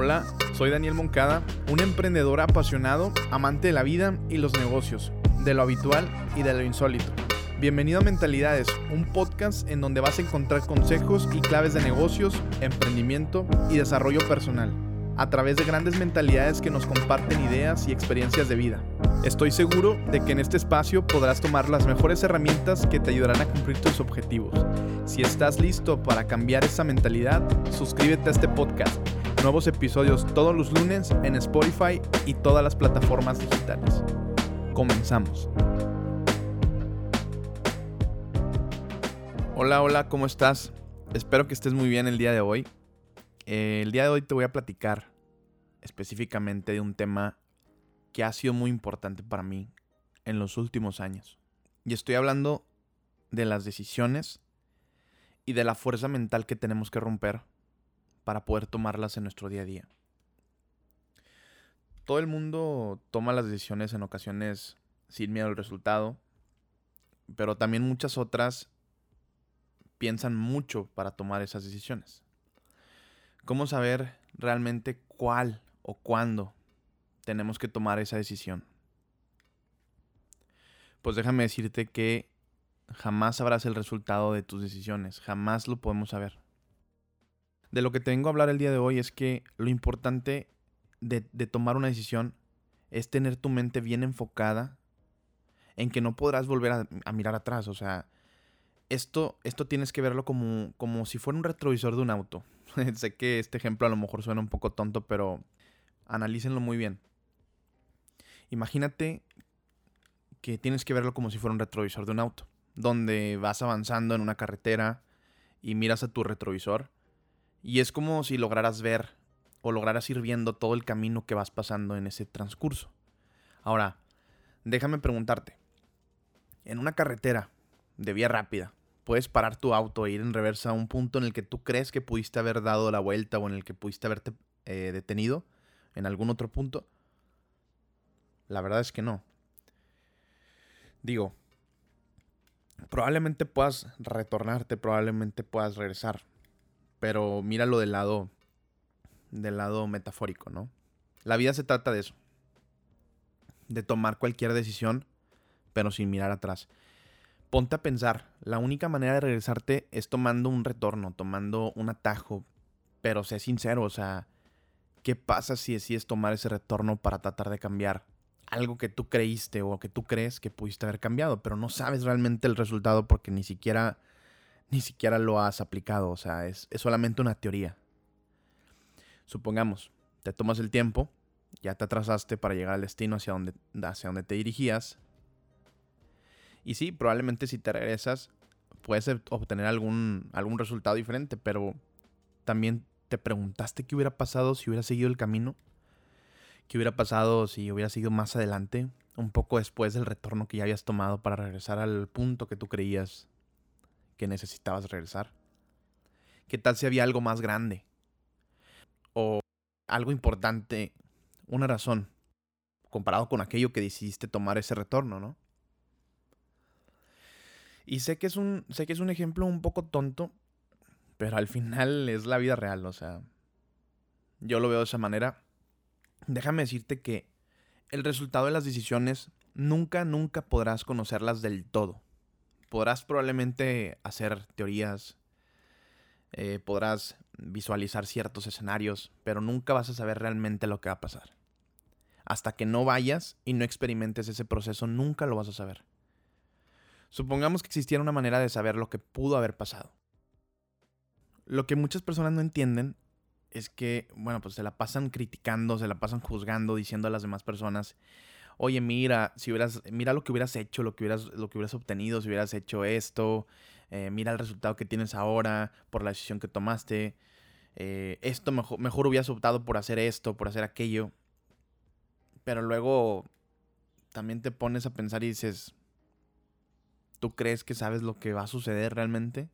Hola, soy Daniel Moncada, un emprendedor apasionado, amante de la vida y los negocios, de lo habitual y de lo insólito. Bienvenido a Mentalidades, un podcast en donde vas a encontrar consejos y claves de negocios, emprendimiento y desarrollo personal, a través de grandes mentalidades que nos comparten ideas y experiencias de vida. Estoy seguro de que en este espacio podrás tomar las mejores herramientas que te ayudarán a cumplir tus objetivos. Si estás listo para cambiar esa mentalidad, suscríbete a este podcast Nuevos episodios todos los lunes en Spotify y todas las plataformas digitales. Comenzamos. Hola, hola, ¿cómo estás? Espero que estés muy bien el día de hoy. Eh, el día de hoy te voy a platicar específicamente de un tema que ha sido muy importante para mí en los últimos años. Y estoy hablando de las decisiones y de la fuerza mental que tenemos que romper para poder tomarlas en nuestro día a día. Todo el mundo toma las decisiones en ocasiones sin miedo al resultado, pero también muchas otras piensan mucho para tomar esas decisiones. ¿Cómo saber realmente cuál o cuándo tenemos que tomar esa decisión? Pues déjame decirte que jamás sabrás el resultado de tus decisiones, jamás lo podemos saber de lo que tengo a hablar el día de hoy es que lo importante de, tomar una decisión es tener tu mente bien enfocada en que no podrás volver a, mirar atrás. O sea, esto, esto tienes que verlo como, como si fuera un retrovisor de un auto. sé que este ejemplo a lo mejor suena un poco tonto, pero analícenlo muy bien. Imagínate que tienes que verlo como si fuera un retrovisor de un auto, donde vas avanzando en una carretera y miras a tu retrovisor y es como si lograras ver o lograras ir viendo todo el camino que vas pasando en ese transcurso. Ahora, déjame preguntarte. En una carretera de vía rápida, puedes parar tu auto e ir en reversa a un punto en el que tú crees que pudiste haber dado la vuelta o en el que pudiste haberte eh, detenido en algún otro punto. La verdad es que no. Digo, probablemente puedas retornarte, probablemente puedas regresar, pero míralo del lado del lado metafórico, ¿no? La vida se trata de eso. De tomar cualquier decisión, pero sin mirar atrás. Ponte a pensar, la única manera de regresarte es tomando un retorno, tomando un atajo, pero sé sincero, o sea, ¿qué pasa si decides tomar ese retorno para tratar de cambiar algo que tú creíste o que tú crees que pudiste haber cambiado, pero no sabes realmente el resultado porque ni siquiera ni siquiera lo has aplicado, o sea, es, solamente una teoría. Supongamos, te tomas el tiempo, ya te atrasaste para llegar al destino hacia donde, hacia te dirigías. Y sí, probablemente si te regresas puedes obtener algún, algún resultado diferente, pero también te preguntaste qué hubiera pasado si hubiera seguido el camino. ¿Qué hubiera pasado si hubiera seguido más adelante, un poco después del retorno que ya habías tomado para regresar al punto que tú creías que necesitabas regresar? ¿Qué tal si había algo más grande? O algo importante, una razón, comparado con aquello que decidiste tomar ese retorno, ¿no? Y sé que es un, sé que es un ejemplo un poco tonto, pero al final es la vida real, o sea, yo lo veo de esa manera. Déjame decirte que el resultado de las decisiones nunca, nunca podrás conocerlas del todo podrás probablemente hacer teorías, eh, podrás visualizar ciertos escenarios, pero nunca vas a saber realmente lo que va a pasar. Hasta que no vayas y no experimentes ese proceso, nunca lo vas a saber. Supongamos que existiera una manera de saber lo que pudo haber pasado. Lo que muchas personas no entienden es que, bueno, pues se la pasan criticando, se la pasan juzgando, diciendo a las demás personas oye, mira, si hubieras, mira lo que hubieras hecho, lo que hubieras, lo que hubieras obtenido, si hubieras hecho esto, eh, mira el resultado que tienes ahora por la decisión que tomaste, eh, esto mejor, mejor hubieras optado por hacer esto, por hacer aquello. Pero luego también te pones a pensar y dices, ¿tú crees que sabes lo que va a suceder realmente?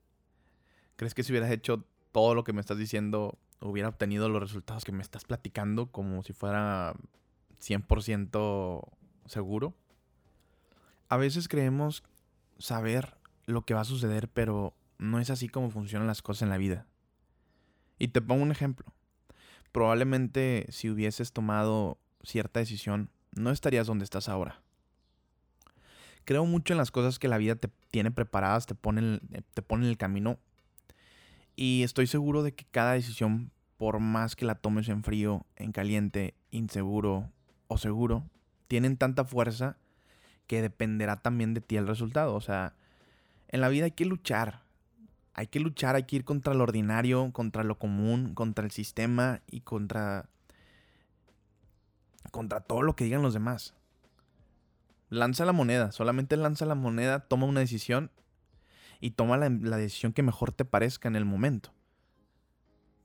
¿Crees que si hubieras hecho todo lo que me estás diciendo, hubiera obtenido los resultados que me estás platicando como si fuera 100% seguro. A veces creemos saber lo que va a suceder, pero no es así como funcionan las cosas en la vida. Y te pongo un ejemplo. probablemente si hubieses tomado cierta decisión, no estarías donde estás ahora. Creo mucho en las cosas que la vida te tiene preparadas, te pone, te pone en el camino. Y estoy seguro de que cada decisión, por más que la tomes en frío, en caliente, inseguro o seguro, tienen tanta fuerza que dependerá también de ti el resultado. O sea, en la vida hay que luchar. Hay que luchar, hay que ir contra lo ordinario, contra lo común, contra el sistema y contra contra todo lo que digan los demás. Lanza la moneda, solamente lanza la moneda, toma una decisión y toma la, la, decisión que mejor te parezca en el momento.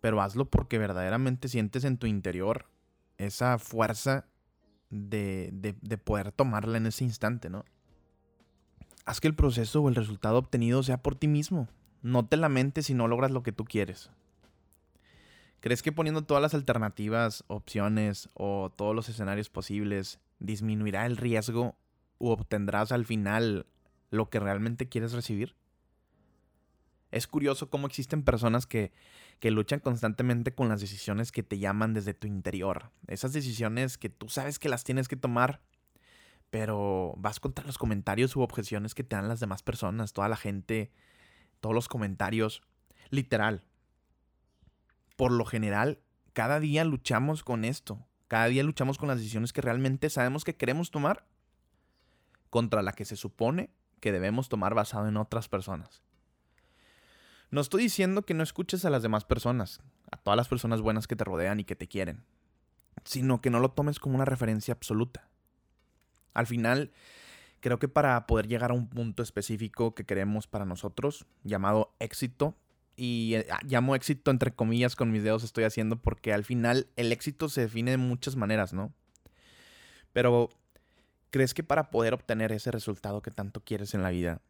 Pero hazlo porque verdaderamente sientes en tu interior esa fuerza de, de, poder tomarla en ese instante, ¿no? Haz que el proceso o el resultado obtenido sea por ti mismo. No te lamentes si no logras lo que tú quieres. ¿Crees que poniendo todas las alternativas, opciones o todos los escenarios posibles disminuirá el riesgo o obtendrás al final lo que realmente quieres recibir? Es curioso cómo existen personas que, que, luchan constantemente con las decisiones que te llaman desde tu interior. Esas decisiones que tú sabes que las tienes que tomar, pero vas contra los comentarios u objeciones que te dan las demás personas, toda la gente, todos los comentarios. Literal. Por lo general, cada día luchamos con esto. Cada día luchamos con las decisiones que realmente sabemos que queremos tomar contra la que se supone que debemos tomar basado en otras personas. No estoy diciendo que no escuches a las demás personas, a todas las personas buenas que te rodean y que te quieren, sino que no lo tomes como una referencia absoluta. Al final, creo que para poder llegar a un punto específico que queremos para nosotros, llamado éxito, y eh, ah, llamo éxito entre comillas con mis dedos estoy haciendo porque al final el éxito se define de muchas maneras, ¿no? Pero, ¿crees que para poder obtener ese resultado que tanto quieres en la vida,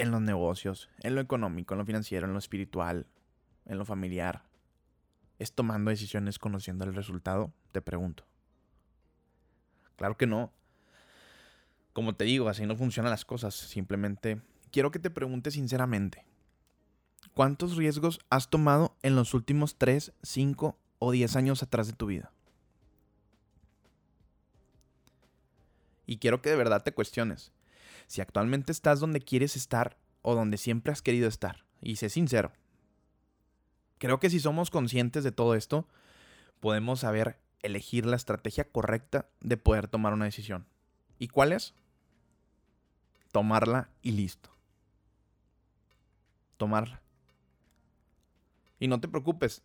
en los negocios, en lo económico, en lo financiero, en lo espiritual, en lo familiar, es tomando decisiones conociendo el resultado? Te pregunto. Claro que no. Como te digo, así no funcionan las cosas. Simplemente quiero que te preguntes sinceramente. ¿Cuántos riesgos has tomado en los últimos 3, 5 o 10 años atrás de tu vida? Y quiero que de verdad te cuestiones si actualmente estás donde quieres estar o donde siempre has querido estar. Y sé sincero. Creo que si somos conscientes de todo esto, podemos saber elegir la estrategia correcta de poder tomar una decisión. ¿Y cuál es? Tomarla y listo. Tomarla. Y no te preocupes.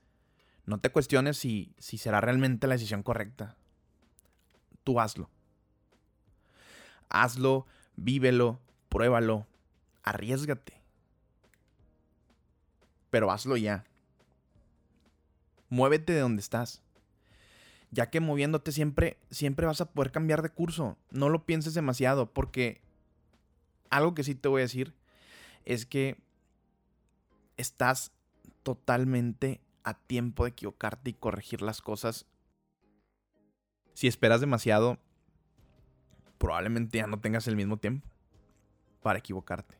No te cuestiones si, si será realmente la decisión correcta. Tú hazlo. Hazlo, vívelo, pruébalo, arriesgate. Pero hazlo ya. Muévete de donde estás. Ya que moviéndote siempre, siempre vas a poder cambiar de curso. No lo pienses demasiado, porque algo que sí te voy a decir es que estás totalmente a tiempo de equivocarte y corregir las cosas. Si esperas demasiado, probablemente ya no tengas el mismo tiempo para equivocarte.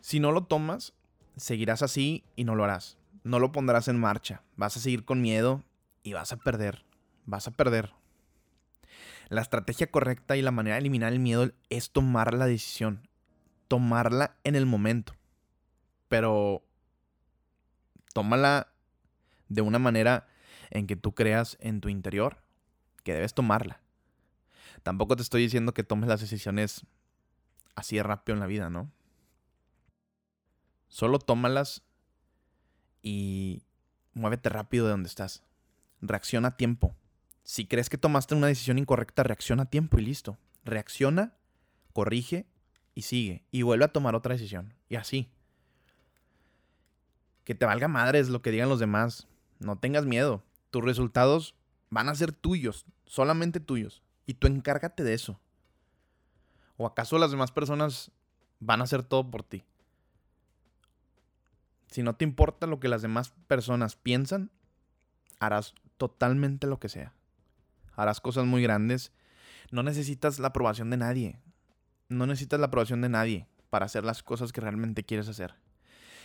Si no lo tomas, seguirás así y no lo harás. No lo pondrás en marcha. Vas a seguir con miedo y vas a perder. Vas a perder. La estrategia correcta y la manera de eliminar el miedo es tomar la decisión. Tomarla en el momento pero tómala de una manera en que tú creas en tu interior que debes tomarla. Tampoco te estoy diciendo que tomes las decisiones así de rápido en la vida, ¿no? Solo tómalas y muévete rápido de donde estás. Reacciona a tiempo. Si crees que tomaste una decisión incorrecta, reacciona a tiempo y listo. Reacciona, corrige y sigue. Y vuelve a tomar otra decisión. Y así. Que te valga madres lo que digan los demás. No tengas miedo. Tus resultados van a ser tuyos, solamente tuyos. Y tú encárgate de eso. ¿O acaso las demás personas van a hacer todo por ti? Si no te importa lo que las demás personas piensan, harás totalmente lo que sea. Harás cosas muy grandes. No necesitas la aprobación de nadie. No necesitas la aprobación de nadie para hacer las cosas que realmente quieres hacer.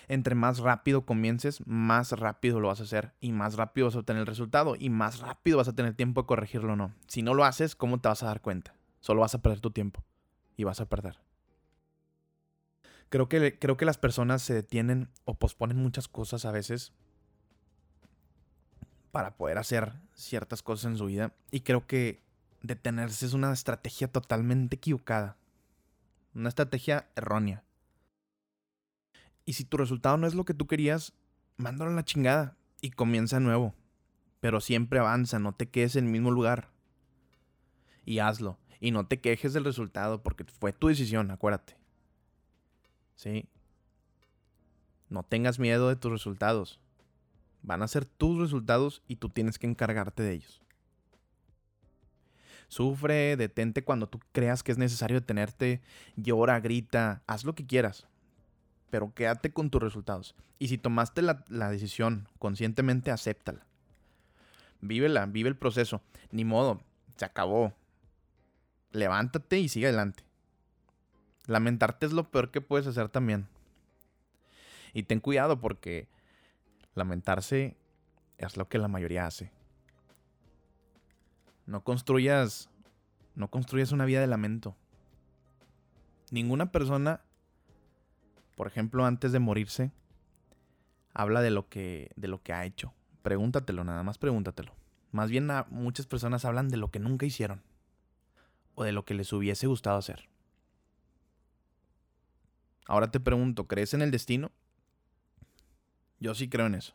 Entre más rápido comiences, más rápido lo vas a hacer y más rápido vas a obtener el resultado y más rápido vas a tener tiempo de corregirlo o no. Si no lo haces, ¿cómo te vas a dar cuenta? Solo vas a perder tu tiempo y vas a perder. Creo que, creo que las personas se detienen o posponen muchas cosas a veces para poder hacer ciertas cosas en su vida y creo que detenerse es una estrategia totalmente equivocada. Una estrategia errónea. Y si tu resultado no es lo que tú querías, mándalo a la chingada y comienza de nuevo. Pero siempre avanza, no te quedes en el mismo lugar. Y hazlo. Y no te quejes del resultado porque fue tu decisión, acuérdate. ¿Sí? No tengas miedo de tus resultados. Van a ser tus resultados y tú tienes que encargarte de ellos. Sufre, detente cuando tú creas que es necesario detenerte, llora, grita, haz lo que quieras, pero quédate con tus resultados. Y si tomaste la, decisión conscientemente, acéptala. Vívela, vive el proceso. Ni modo, se acabó. Levántate y sigue adelante. Lamentarte es lo peor que puedes hacer también. Y ten cuidado porque lamentarse es lo que la mayoría hace. No construyas no construyas una vida de lamento. Ninguna persona, por ejemplo, antes de morirse, habla de lo que de lo que ha hecho. Pregúntatelo, nada más pregúntatelo. Más bien muchas personas hablan de lo que nunca hicieron o de lo que les hubiese gustado hacer. Ahora te pregunto, ¿crees en el destino? Yo sí creo en eso.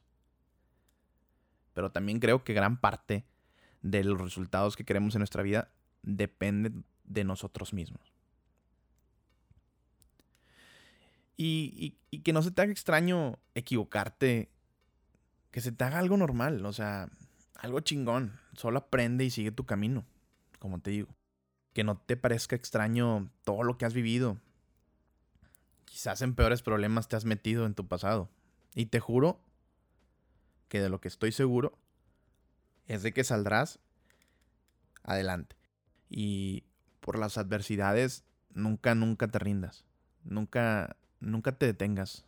Pero también creo que gran parte de los resultados que queremos en nuestra vida depende de nosotros mismos. Y, que no se te haga extraño equivocarte, que se te haga algo normal, o sea, algo chingón. Solo aprende y sigue tu camino, como te digo. Que no te parezca extraño todo lo que has vivido. Quizás en peores problemas te has metido en tu pasado. Y te juro que de lo que estoy seguro es de que saldrás adelante. Y por las adversidades, nunca, nunca te rindas. Nunca, nunca te detengas.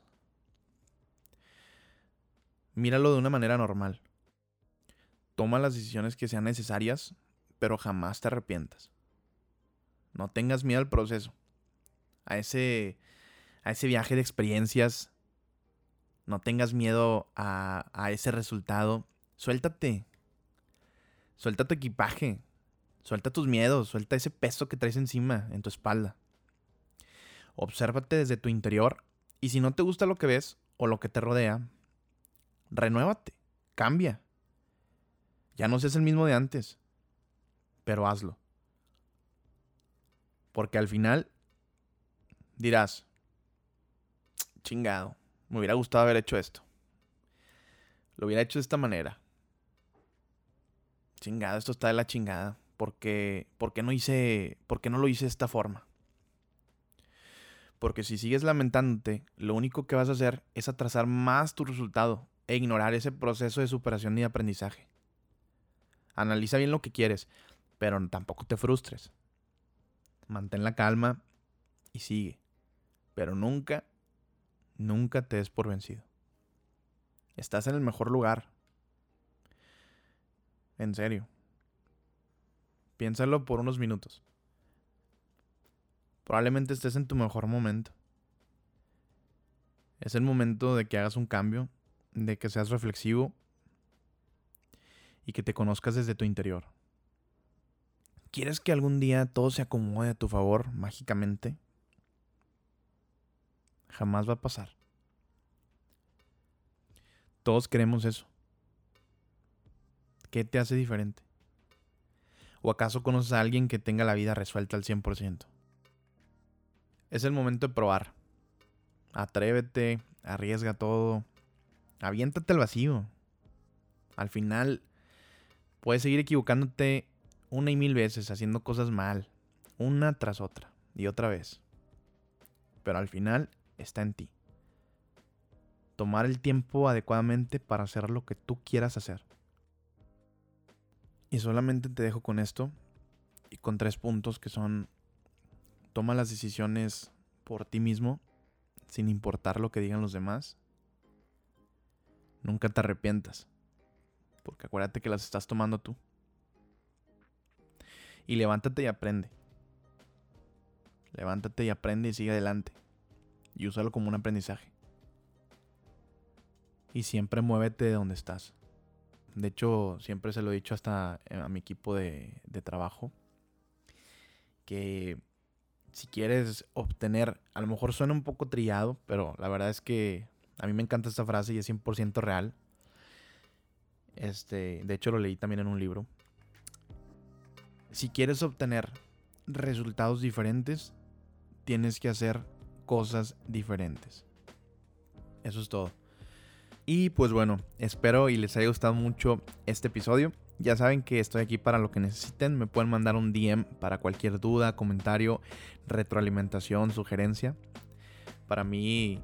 Míralo de una manera normal. Toma las decisiones que sean necesarias, pero jamás te arrepientas. No tengas miedo al proceso. A ese, a ese viaje de experiencias. No tengas miedo a, a ese resultado. Suéltate. Suelta tu equipaje. Suelta tus miedos, suelta ese peso que traes encima, en tu espalda. Obsérvate desde tu interior y si no te gusta lo que ves o lo que te rodea, renuévate, cambia. Ya no seas el mismo de antes, pero hazlo. Porque al final dirás, chingado, me hubiera gustado haber hecho esto. Lo hubiera hecho de esta manera. Chingado, esto está de la chingada. Porque, porque no hice, porque no lo hice de esta forma. Porque si sigues lamentándote, lo único que vas a hacer es atrasar más tu resultado e ignorar ese proceso de superación y aprendizaje. Analiza bien lo que quieres, pero tampoco te frustres. Mantén la calma y sigue. Pero nunca, nunca te des por vencido. Estás en el mejor lugar. En serio. Piénsalo por unos minutos. Probablemente estés en tu mejor momento. Es el momento de que hagas un cambio, de que seas reflexivo y que te conozcas desde tu interior. ¿Quieres que algún día todo se acomode a tu favor mágicamente? Jamás va a pasar. Todos queremos eso. ¿Qué te hace diferente? ¿O acaso conoces a alguien que tenga la vida resuelta al 100%? Es el momento de probar. Atrévete, arriesga todo. Aviéntate al vacío. Al final, puedes seguir equivocándote una y mil veces, haciendo cosas mal, una tras otra y otra vez. Pero al final está en ti. Tomar el tiempo adecuadamente para hacer lo que tú quieras hacer. Y solamente te dejo con esto y con tres puntos que son, toma las decisiones por ti mismo, sin importar lo que digan los demás, Nunca te arrepientas. Porque acuérdate que las estás tomando tú. Y levántate y aprende. Levántate y aprende y sigue adelante. Y úsalo como un aprendizaje. Y siempre muévete de donde estás. De hecho, siempre se lo he dicho hasta a mi equipo de, de trabajo. Que si quieres obtener, a lo mejor suena un poco trillado, pero la verdad es que a mí me encanta esta frase y es 100% real. Este, de hecho lo leí también en un libro. Si quieres obtener resultados diferentes, tienes que hacer cosas diferentes. Eso es todo. Y pues bueno, espero y les haya gustado mucho este episodio. Ya saben que estoy aquí para lo que necesiten. Me pueden mandar un DM para cualquier duda, comentario, retroalimentación, sugerencia. Para mí,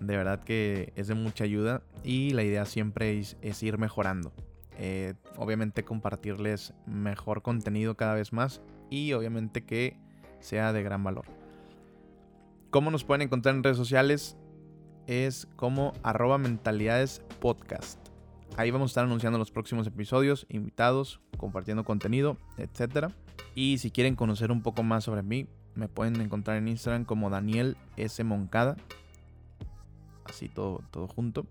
de verdad que es de mucha ayuda y la idea siempre es, ir mejorando. Eh, obviamente compartirles mejor contenido cada vez más y obviamente que sea de gran valor. ¿Cómo nos pueden encontrar en redes sociales? Es como arroba mentalidades podcast. Ahí vamos a estar anunciando los próximos episodios, invitados, compartiendo contenido, etc. Y si quieren conocer un poco más sobre mí, me pueden encontrar en Instagram como Daniel S. Moncada. Así todo, todo junto.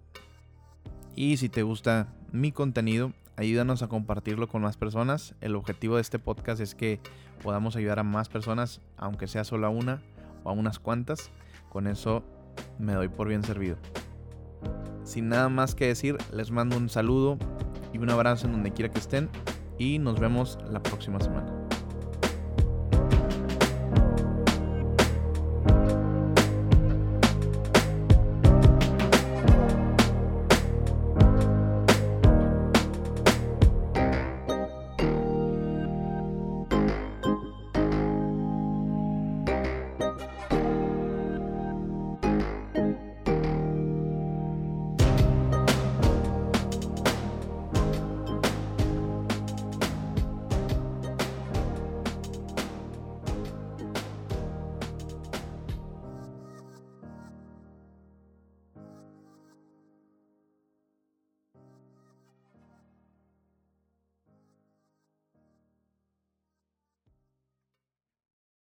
Y si te gusta mi contenido, ayúdanos a compartirlo con más personas. El objetivo de este podcast es que podamos ayudar a más personas, aunque sea solo a una o a unas cuantas. Con eso me doy por bien servido. Sin nada más que decir, les mando un saludo y un abrazo en donde quiera que estén y nos vemos la próxima semana.